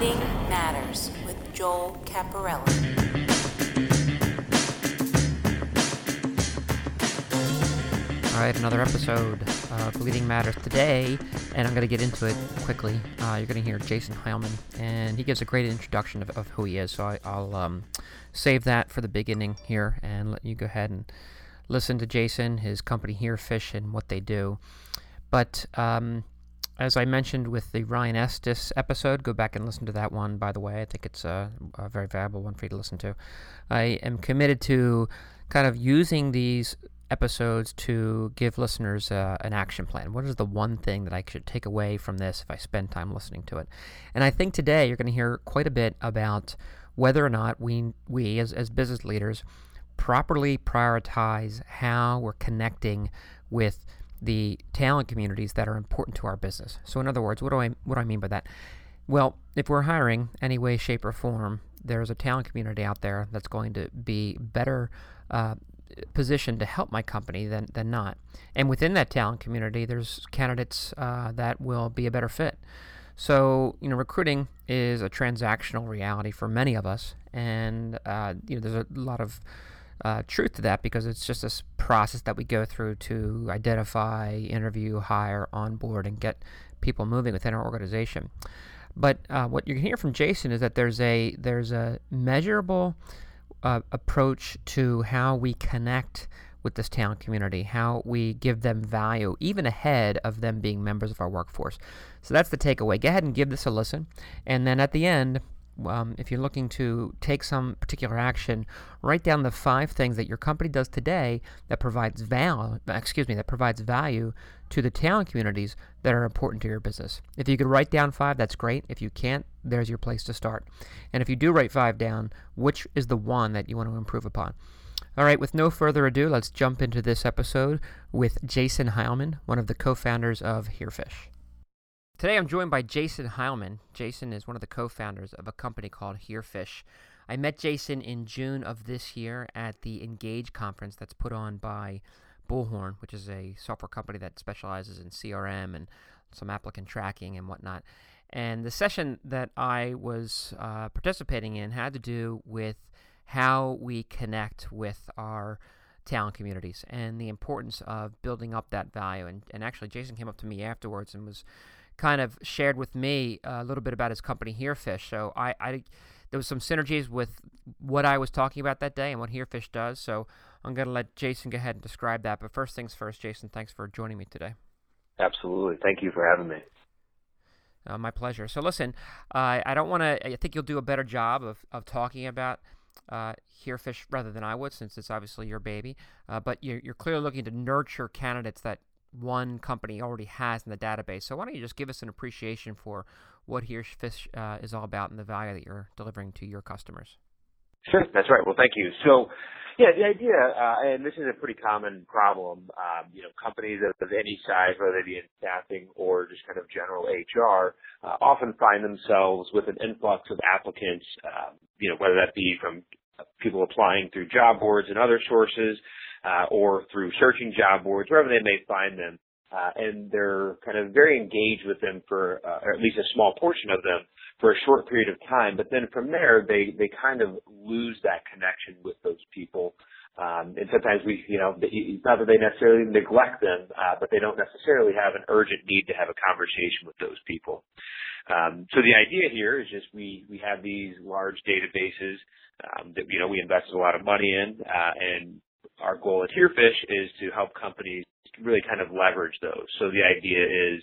Leading Matters with Joel Caparella. All right, another episode of Leading Matters today, and I'm going to get into it quickly. Uh, you're going to hear Jason Heilman, and he gives a great introduction of, of who he is. So I, will um, save that for the beginning here and let you go ahead and listen to Jason, his company Herefish, and what they do. But um, as I mentioned with the Ryan Estes episode, go back and listen to that one, by the way. I think it's a, a very valuable one for you to listen to. I am committed to kind of using these episodes to give listeners uh, an action plan. What is the one thing that I should take away from this if I spend time listening to it? And I think today you're going to hear quite a bit about whether or not we, we as, as business leaders, properly prioritize how we're connecting with the talent communities that are important to our business. So, in other words, what do I what do I mean by that? Well, if we're hiring any way, shape, or form, there's a talent community out there that's going to be better uh, positioned to help my company than than not. And within that talent community, there's candidates uh, that will be a better fit. So, you know, recruiting is a transactional reality for many of us, and uh, you know, there's a lot of uh, truth to that because it's just this process that we go through to identify, interview, hire, onboard, and get people moving within our organization. But uh, what you can hear from Jason is that there's a there's a measurable uh, approach to how we connect with this talent community, how we give them value, even ahead of them being members of our workforce. So that's the takeaway. Go ahead and give this a listen, and then at the end, um, if you're looking to take some particular action, write down the five things that your company does today that provides value. Excuse me, that provides value to the talent communities that are important to your business. If you could write down five, that's great. If you can't, there's your place to start. And if you do write five down, which is the one that you want to improve upon? All right, with no further ado, let's jump into this episode with Jason Heilman, one of the co-founders of Herefish. Today I'm joined by Jason Heilman. Jason is one of the co founders of a company called Herefish. I met Jason in June of this year at the Engage conference that's put on by Bullhorn, which is a software company that specializes in CRM and some applicant tracking and whatnot. And the session that I was uh, participating in had to do with how we connect with our talent communities and the importance of building up that value. And, and actually, Jason came up to me afterwards and was kind of shared with me a little bit about his company Herefish. So I, I there was some synergies with what I was talking about that day and what Herefish does. So I'm going to let Jason go ahead and describe that. But first things first, Jason, thanks for joining me today. Absolutely. Thank you for having me. Uh, my pleasure. So listen, uh, I don't want to. I think you'll do a better job of, of talking about uh, Herefish rather than I would, since it's obviously your baby. Uh, but you're, you're clearly looking to nurture candidates that one company already has in the database. So why don't you just give us an appreciation for what Herefish uh, is all about and the value that you're delivering to your customers? Sure, that's right. Well, thank you. So, yeah, the idea, uh, and this is a pretty common problem, um, you know, companies of, of any size, whether they be in staffing or just kind of general HR, uh, often find themselves with an influx of applicants, um, you know, whether that be from people applying through job boards and other sources, uh, or through searching job boards, wherever they may find them. Uh, and they're kind of very engaged with them for, uh, or at least a small portion of them for a short period of time. But then from there, they, they kind of lose that connection with those people. Um, and sometimes we, you know, not that they necessarily neglect them, uh, but they don't necessarily have an urgent need to have a conversation with those people. Um, so the idea here is just we, we have these large databases um, that, you know, we invested a lot of money in, uh, and our goal at Herefish is to help companies really kind of leverage those. So the idea is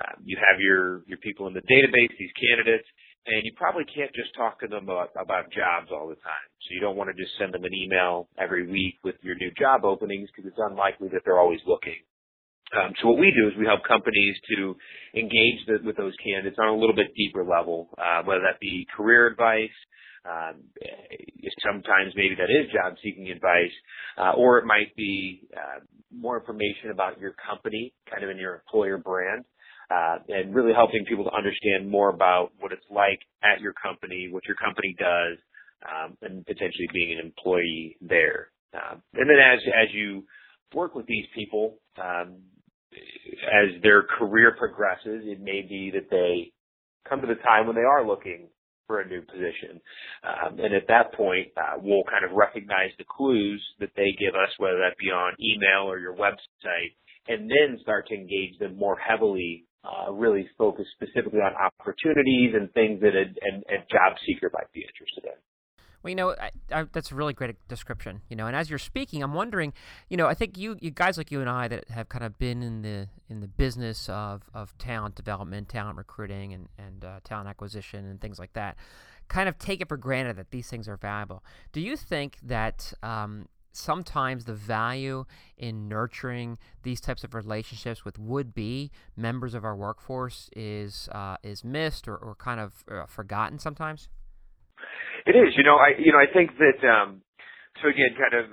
um, you have your your people in the database, these candidates, and you probably can't just talk to them about, about jobs all the time. So you don't want to just send them an email every week with your new job openings because it's unlikely that they're always looking. Um, so what we do is we help companies to engage the, with those candidates on a little bit deeper level, uh, whether that be career advice, um, sometimes maybe that is job seeking advice, uh, or it might be uh, more information about your company, kind of in your employer brand, uh, and really helping people to understand more about what it's like at your company, what your company does, um, and potentially being an employee there. Um, and then as as you work with these people, um, as their career progresses, it may be that they come to the time when they are looking for a new position. Um, and at that point, uh, we'll kind of recognize the clues that they give us, whether that be on email or your website, and then start to engage them more heavily, uh, really focus specifically on opportunities and things that a, a, a job seeker might be interested in. Well, you know, I, I, that's a really great description. You know, and as you're speaking, I'm wondering, you know, I think you, you guys like you and I that have kind of been in the in the business of, of talent development, talent recruiting, and and uh, talent acquisition and things like that, kind of take it for granted that these things are valuable. Do you think that um, sometimes the value in nurturing these types of relationships with would-be members of our workforce is uh, is missed or, or kind of uh, forgotten sometimes? It is. You know, I you know I think that um, so again, kind of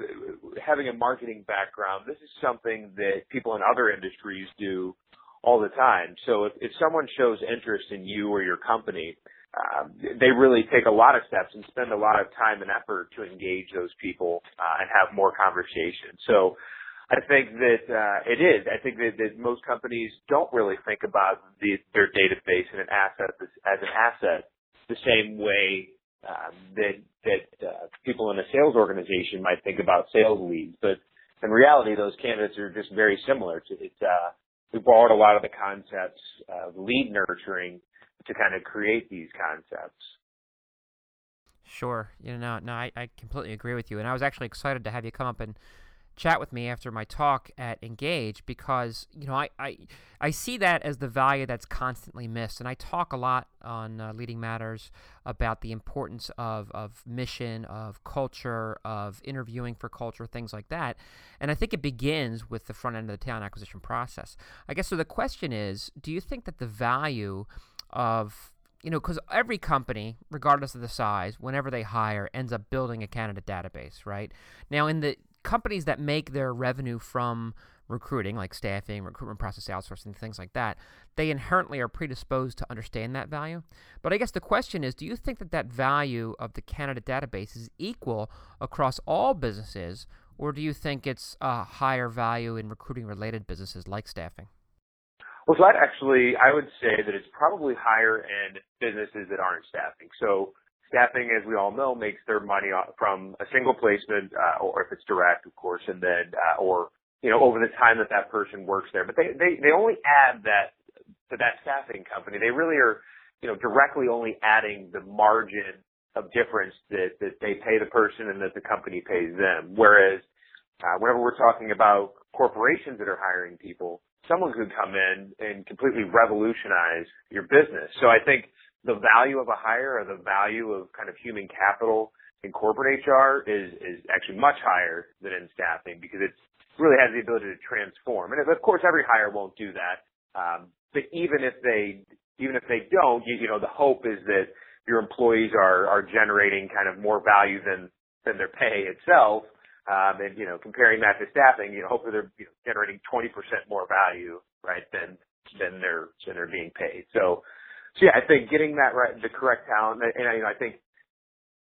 having a marketing background, this is something that people in other industries do all the time. So if, if someone shows interest in you or your company, um, they really take a lot of steps and spend a lot of time and effort to engage those people uh, and have more conversation. So I think that uh, it is. I think that, that most companies don't really think about the, their database and an asset as, as an asset the same way um, that that uh, people in a sales organization might think about sales leads, but in reality, those candidates are just very similar. To it, uh, we borrowed a lot of the concepts of lead nurturing to kind of create these concepts. Sure, you know, no, I, I completely agree with you, and I was actually excited to have you come up and chat with me after my talk at Engage because you know I, I I see that as the value that's constantly missed, and I talk a lot on uh, Leading Matters about the importance of of mission, of culture, of interviewing for culture, things like that, and I think it begins with the front end of the talent acquisition process. I guess so. The question is, do you think that the value of you know, because every company, regardless of the size, whenever they hire, ends up building a candidate database, right? Now, in the companies that make their revenue from recruiting, like staffing, recruitment process outsourcing, things like that, they inherently are predisposed to understand that value. But I guess the question is do you think that that value of the candidate database is equal across all businesses, or do you think it's a higher value in recruiting related businesses like staffing? Well, so I'd actually, I would say that it's probably higher in businesses that aren't staffing. So Staffing, as we all know, makes their money from a single placement, uh, or if it's direct, of course, and then, uh, or, you know, over the time that that person works there. But they, they, they only add that to that staffing company. They really are, you know, directly only adding the margin of difference that, that they pay the person and that the company pays them. Whereas, uh, whenever we're talking about corporations that are hiring people, someone could come in and completely revolutionize your business. So I think the value of a hire or the value of kind of human capital in corporate HR is, is actually much higher than in staffing because it really has the ability to transform. And of course, every hire won't do that. Um, but even if they, even if they don't, you, you know, the hope is that your employees are, are generating kind of more value than, than their pay itself. Um, and, you know, comparing that to staffing, you know, hopefully they're you know, generating 20% more value, right, than, than they're, than they're being paid. So, so yeah, I think getting that right, the correct talent, and, and you know, I think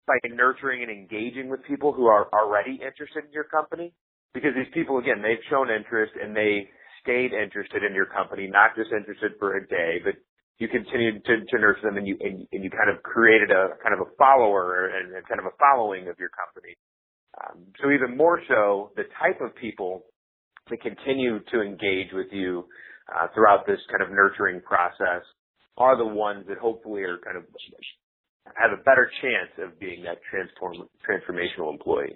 by nurturing and engaging with people who are already interested in your company, because these people, again, they've shown interest and they stayed interested in your company, not just interested for a day, but you continued to, to nurture them and you, and, and you kind of created a kind of a follower and, and kind of a following of your company. Um, so even more so, the type of people that continue to engage with you uh, throughout this kind of nurturing process are the ones that hopefully are kind of have a better chance of being that transform transformational employee.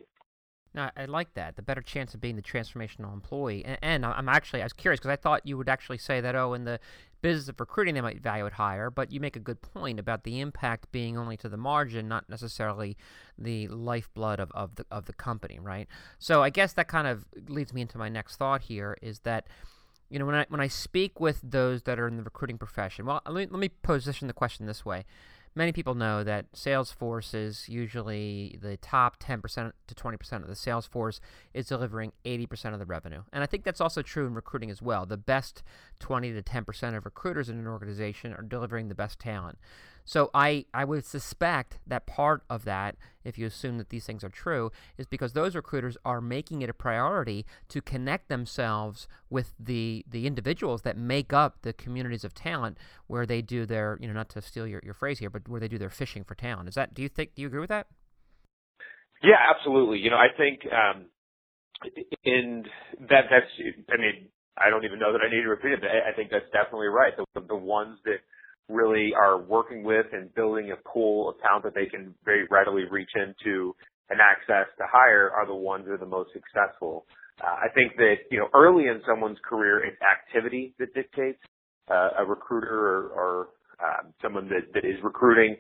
No, I like that. The better chance of being the transformational employee. And, and I'm actually, I was curious because I thought you would actually say that, oh, in the business of recruiting, they might value it higher. But you make a good point about the impact being only to the margin, not necessarily the lifeblood of, of, the, of the company, right? So I guess that kind of leads me into my next thought here is that you know, when I when I speak with those that are in the recruiting profession, well, let me, let me position the question this way. Many people know that Salesforce is usually the top 10% to 20% of the sales force is delivering 80% of the revenue. And I think that's also true in recruiting as well. The best 20 to 10% of recruiters in an organization are delivering the best talent. So I, I would suspect that part of that, if you assume that these things are true, is because those recruiters are making it a priority to connect themselves with the the individuals that make up the communities of talent where they do their, you know, not to steal your, your phrase here, but where they do their fishing for talent. Is that do you think do you agree with that? Yeah, absolutely. You know, I think um in that that's I mean, I don't even know that I need to repeat it, but I think that's definitely right. The the ones that really are working with and building a pool of talent that they can very readily reach into and access to hire are the ones that are the most successful. Uh, I think that, you know, early in someone's career, it's activity that dictates uh, a recruiter or, or um, someone that, that is recruiting.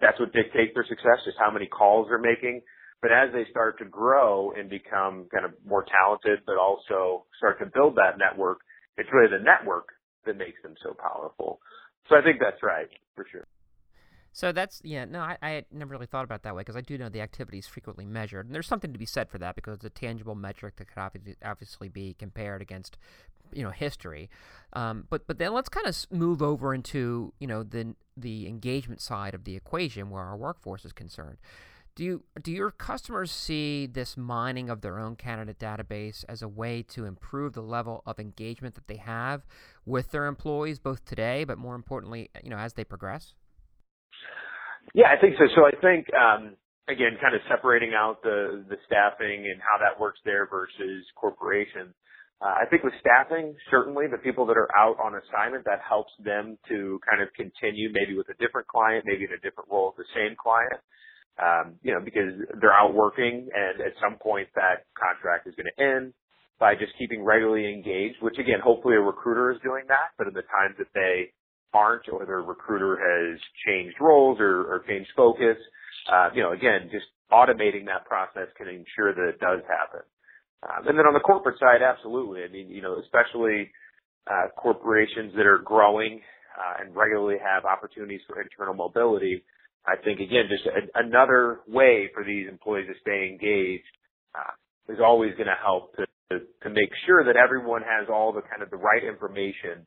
That's what dictates their success, just how many calls they're making. But as they start to grow and become kind of more talented, but also start to build that network, it's really the network that makes them so powerful. So I think that's right for sure. So that's yeah no I, I never really thought about that way because I do know the activity is frequently measured and there's something to be said for that because it's a tangible metric that could obviously be compared against you know history. Um, but but then let's kind of move over into you know the the engagement side of the equation where our workforce is concerned. Do you do your customers see this mining of their own candidate database as a way to improve the level of engagement that they have with their employees, both today, but more importantly, you know, as they progress? Yeah, I think so. So I think um, again, kind of separating out the the staffing and how that works there versus corporations. Uh, I think with staffing, certainly the people that are out on assignment, that helps them to kind of continue maybe with a different client, maybe in a different role with the same client um, you know, because they're out working and at some point that contract is going to end by just keeping regularly engaged, which again, hopefully a recruiter is doing that, but in the times that they aren't or their recruiter has changed roles or, or changed focus, uh, you know, again, just automating that process can ensure that it does happen. Um, and then on the corporate side, absolutely. I mean, you know, especially uh, corporations that are growing uh, and regularly have opportunities for internal mobility, I think again, just a, another way for these employees to stay engaged uh, is always going to help to, to make sure that everyone has all the kind of the right information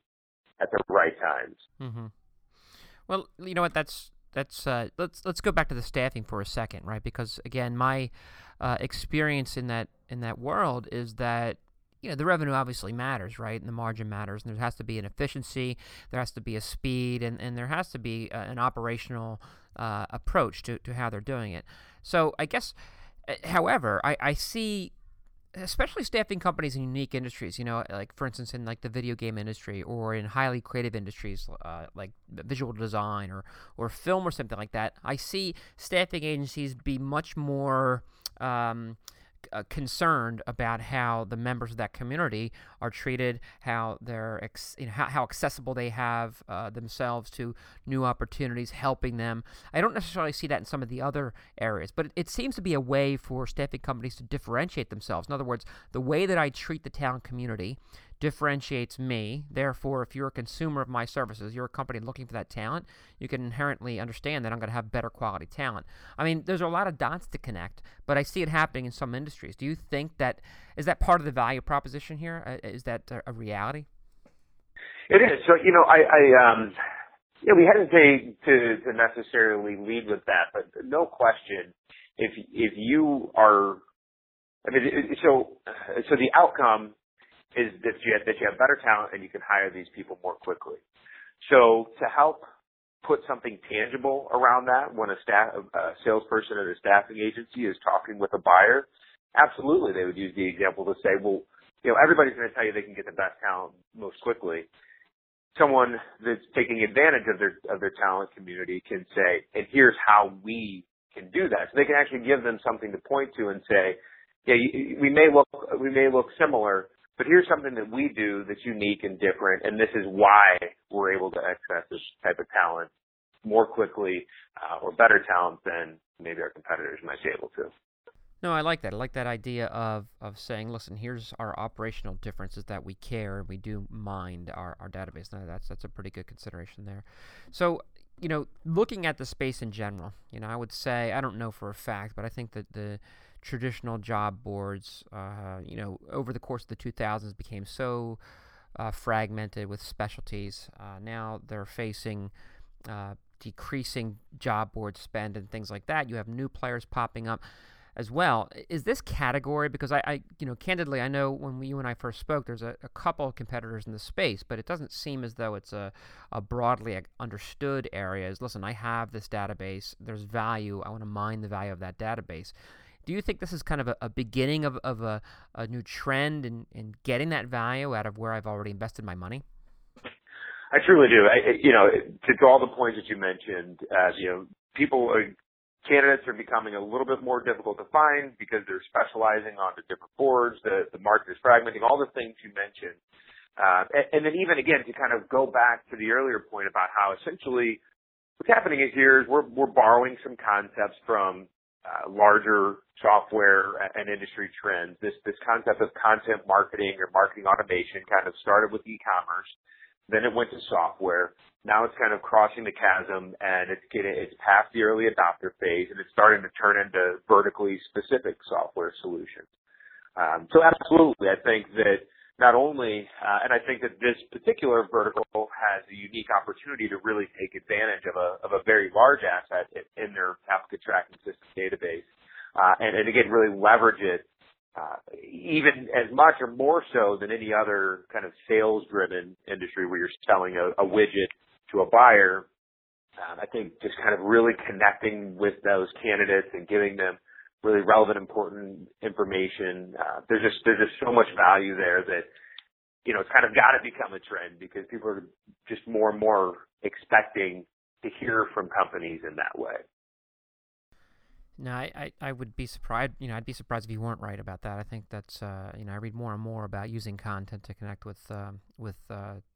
at the right times. Mm-hmm. Well, you know what? That's that's uh, let's let's go back to the staffing for a second, right? Because again, my uh, experience in that in that world is that you know the revenue obviously matters, right? And the margin matters, and there has to be an efficiency, there has to be a speed, and and there has to be uh, an operational uh, approach to, to how they're doing it. So I guess, uh, however, I, I see especially staffing companies in unique industries, you know, like for instance in like the video game industry or in highly creative industries uh, like visual design or or film or something like that. I see staffing agencies be much more um, uh, concerned about how the members of that community are treated, how they're ex- you know, how, how accessible they have uh, themselves to new opportunities, helping them. I don't necessarily see that in some of the other areas, but it, it seems to be a way for staffing companies to differentiate themselves. In other words, the way that I treat the talent community differentiates me. Therefore, if you're a consumer of my services, you're a company looking for that talent, you can inherently understand that I'm going to have better quality talent. I mean, there's a lot of dots to connect, but I see it happening in some industries. Do you think that is that part of the value proposition here? Uh, that a reality? It is. So, you know, I, I um, yeah, we hesitate to, to necessarily lead with that, but no question, if if you are, I mean, so so the outcome is that you have, that you have better talent and you can hire these people more quickly. So to help put something tangible around that when a staff a salesperson at a staffing agency is talking with a buyer, absolutely they would use the example to say, well, you know, everybody's going to tell you they can get the best talent most quickly. Someone that's taking advantage of their of their talent community can say, and here's how we can do that. So they can actually give them something to point to and say, yeah, we may look we may look similar, but here's something that we do that's unique and different, and this is why we're able to access this type of talent more quickly uh, or better talent than maybe our competitors might be able to. No, I like that. I like that idea of, of saying, listen, here's our operational differences that we care and we do mind our, our database. No, that's that's a pretty good consideration there. So, you know, looking at the space in general, you know, I would say I don't know for a fact, but I think that the traditional job boards, uh, you know, over the course of the 2000s became so uh, fragmented with specialties. Uh, now they're facing uh, decreasing job board spend and things like that. You have new players popping up as well. Is this category because I, I you know, candidly, I know when we, you and I first spoke, there's a, a couple of competitors in the space, but it doesn't seem as though it's a, a broadly understood area. Is listen, I have this database. There's value. I want to mine the value of that database. Do you think this is kind of a, a beginning of, of a, a new trend in, in getting that value out of where I've already invested my money? I truly do. I, you know, to, all the points that you mentioned, uh, you know, people are candidates are becoming a little bit more difficult to find because they're specializing on the different boards. The the market is fragmenting. All the things you mentioned, uh, and, and then even again to kind of go back to the earlier point about how essentially what's happening is here is we're we're borrowing some concepts from uh, larger software and industry trends. This this concept of content marketing or marketing automation kind of started with e-commerce then it went to software. Now it's kind of crossing the chasm and it's getting, it's past the early adopter phase and it's starting to turn into vertically specific software solutions. Um, so absolutely, I think that not only, uh, and I think that this particular vertical has a unique opportunity to really take advantage of a, of a very large asset in, their applicant tracking system database. Uh, and, and again, really leverage it uh, even as much or more so than any other kind of sales driven industry where you're selling a, a widget to a buyer. Um, I think just kind of really connecting with those candidates and giving them really relevant, important information. Uh, there's just there's just so much value there that you know it's kind of got to become a trend because people are just more and more expecting to hear from companies in that way. No, I, I, I, would be surprised. You know, I'd be surprised if you weren't right about that. I think that's uh, you know, I read more and more about using content to connect with uh, with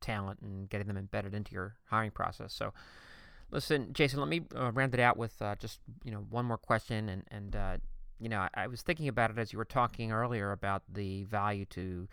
talent and getting them embedded into your hiring process. So, listen, Jason, let me uh, round it out with uh, just you know one more question, and and uh, you know, I, I, was thinking about it as you were talking earlier about the value to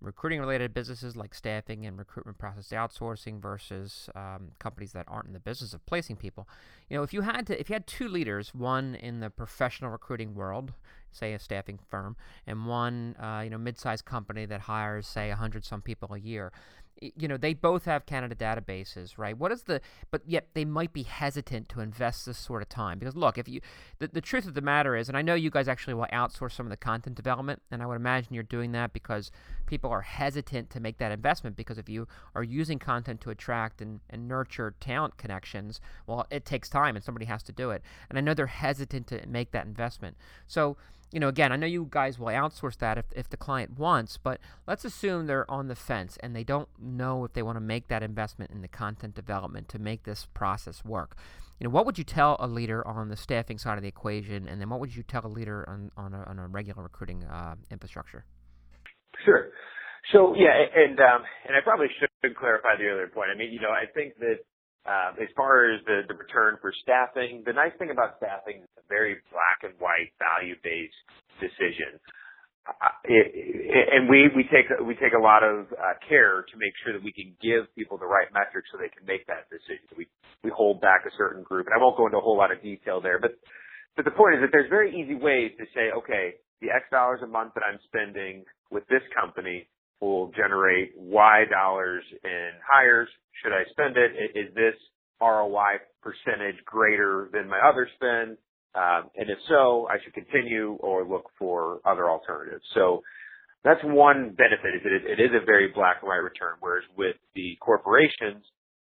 recruiting related businesses like staffing and recruitment process outsourcing versus um, companies that aren't in the business of placing people. You know if you had to if you had two leaders one in the professional recruiting world say a staffing firm and one uh, you know mid-sized company that hires say 100 some people a year you know they both have candidate databases right? What is the but yet they might be hesitant to invest this sort of time because look if you the, the truth of the matter is and i know you guys actually will outsource some of the content development and i would imagine you're doing that because people are hesitant to make that investment because if you are using content to attract and, and nurture talent connections well it takes time and somebody has to do it. And i know they're hesitant to make that investment. So you know, again, I know you guys will outsource that if, if the client wants, but let's assume they're on the fence and they don't know if they want to make that investment in the content development to make this process work. You know, what would you tell a leader on the staffing side of the equation, and then what would you tell a leader on, on, a, on a regular recruiting uh, infrastructure? Sure. So yeah, and um, and I probably should clarify the earlier point. I mean, you know, I think that uh, as far as the, the return for staffing, the nice thing about staffing very black and white value based decision. Uh, it, it, and we, we take we take a lot of uh, care to make sure that we can give people the right metrics so they can make that decision. We we hold back a certain group, and I won't go into a whole lot of detail there, but but the point is that there's very easy ways to say, okay, the X dollars a month that I'm spending with this company will generate Y dollars in hires. Should I spend it? Is this ROI percentage greater than my other spend? Um, and if so, I should continue or look for other alternatives. So that's one benefit is it, it is a very black and white return. Whereas with the corporations,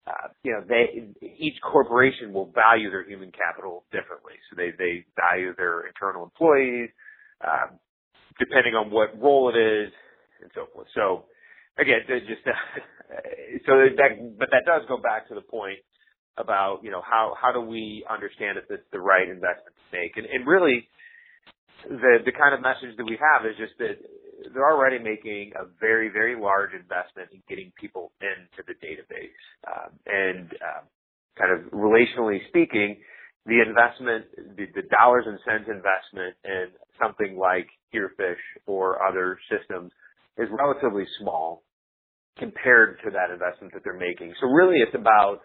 uh, you know, they each corporation will value their human capital differently. So they they value their internal employees, uh, depending on what role it is, and so forth. So again, just uh, so that, but that does go back to the point about you know how how do we understand if it's the right investment to make, and, and really the the kind of message that we have is just that they're already making a very very large investment in getting people into the database, um, and um, kind of relationally speaking, the investment, the, the dollars and cents investment in something like Herefish or other systems is relatively small compared to that investment that they're making. So really it's about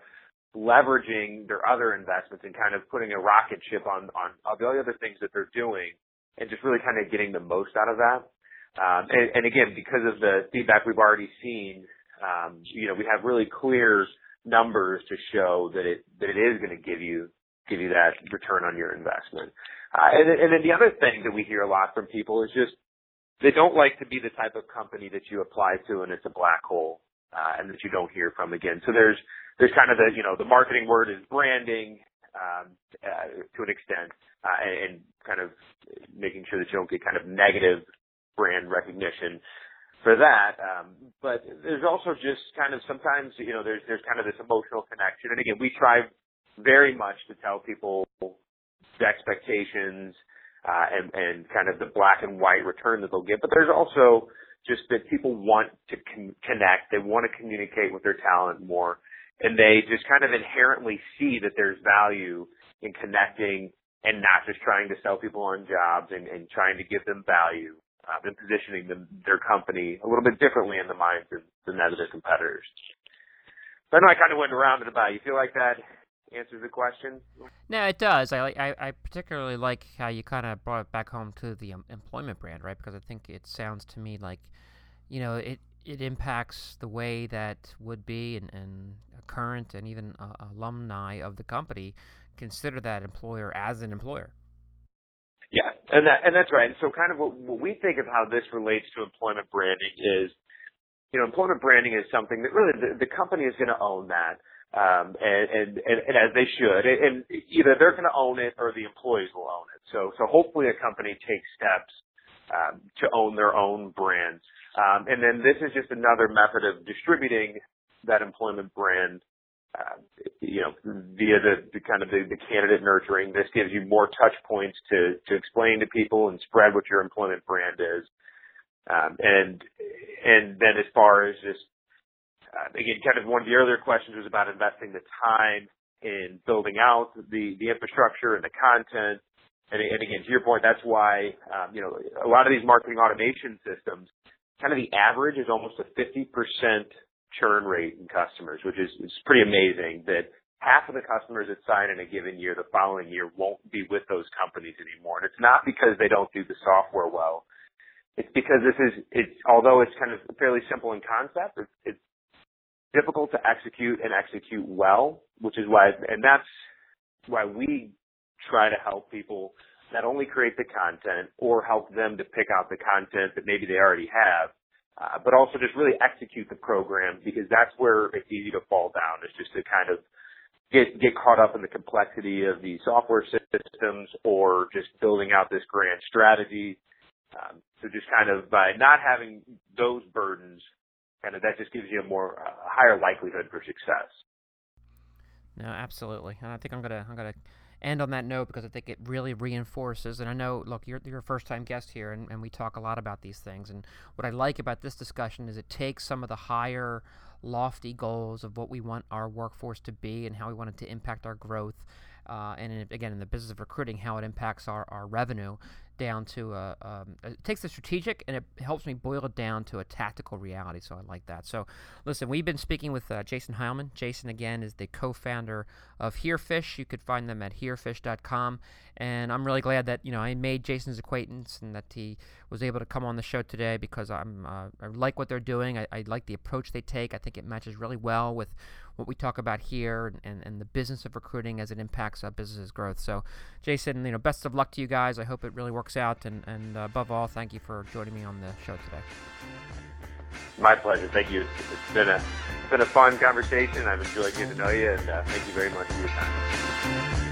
leveraging their other investments and kind of putting a rocket ship on, on all the other things that they're doing and just really kind of getting the most out of that. Um, and, and again, because of the feedback we've already seen, um, you know, we have really clear numbers to show that it that it is going to give you give you that return on your investment. Uh, and, and then the other thing that we hear a lot from people is just they don't like to be the type of company that you apply to and it's a black hole uh, and that you don't hear from again. So there's there's kind of the you know the marketing word is branding um, uh, to an extent, uh, and, and kind of making sure that you don't get kind of negative brand recognition for that. Um, but there's also just kind of sometimes you know there's there's kind of this emotional connection, and again we try very much to tell people the expectations uh, and and kind of the black and white return that they'll get. But there's also just that people want to con- connect, they want to communicate with their talent more, and they just kind of inherently see that there's value in connecting and not just trying to sell people on jobs and, and trying to give them value uh, and positioning them, their company a little bit differently in the minds of, than that of their competitors. So I know I kind of went around and about. You feel like that answers the question? No, it does. I. I, I particularly like how you kind of brought it back home to the um, employment brand, right? Because I think it sounds to me like, you know, it it impacts the way that would be and, and current and even alumni of the company consider that employer as an employer. Yeah, and that and that's right. And so, kind of what, what we think of how this relates to employment branding is, you know, employment branding is something that really the, the company is going to own that um, and, and, and, and as they should. And either they're going to own it or the employees will own it. So, so hopefully a company takes steps um, to own their own brand. Um, and then this is just another method of distributing that employment brand, uh, you know, via the, the kind of the, the candidate nurturing. This gives you more touch points to to explain to people and spread what your employment brand is. Um, and and then as far as just uh, again, kind of one of the earlier questions was about investing the time in building out the, the infrastructure and the content. And, and again, to your point, that's why, um, you know, a lot of these marketing automation systems, kind of the average is almost a 50% churn rate in customers, which is, is pretty amazing that half of the customers that sign in a given year, the following year won't be with those companies anymore. And it's not because they don't do the software well. It's because this is, it's, although it's kind of fairly simple in concept, it's, it's difficult to execute and execute well, which is why, and that's why we try to help people not only create the content or help them to pick out the content that maybe they already have, uh, but also just really execute the program because that's where it's easy to fall down. It's just to kind of get get caught up in the complexity of the software systems or just building out this grand strategy. Um, so just kind of by not having those burdens kind of that just gives you a more uh, higher likelihood for success. No, absolutely, and I think I'm gonna I'm gonna end on that note because I think it really reinforces. And I know, look, you're you're a first time guest here, and, and we talk a lot about these things. And what I like about this discussion is it takes some of the higher lofty goals of what we want our workforce to be and how we want it to impact our growth. Uh, and in, again, in the business of recruiting, how it impacts our, our revenue, down to a, um, it takes the strategic and it helps me boil it down to a tactical reality. So I like that. So listen, we've been speaking with uh, Jason Heilman. Jason again is the co-founder of Herefish. You could find them at herefish.com. And I'm really glad that you know I made Jason's acquaintance and that he was able to come on the show today because I'm uh, I like what they're doing. I, I like the approach they take. I think it matches really well with what we talk about here and, and, and the business of recruiting as it impacts uh, business's growth. So, Jason, you know, best of luck to you guys. I hope it really works out. And, and uh, above all, thank you for joining me on the show today. My pleasure. Thank you. It's been a it's been a fun conversation. I've enjoyed getting to know you, and uh, thank you very much for your time.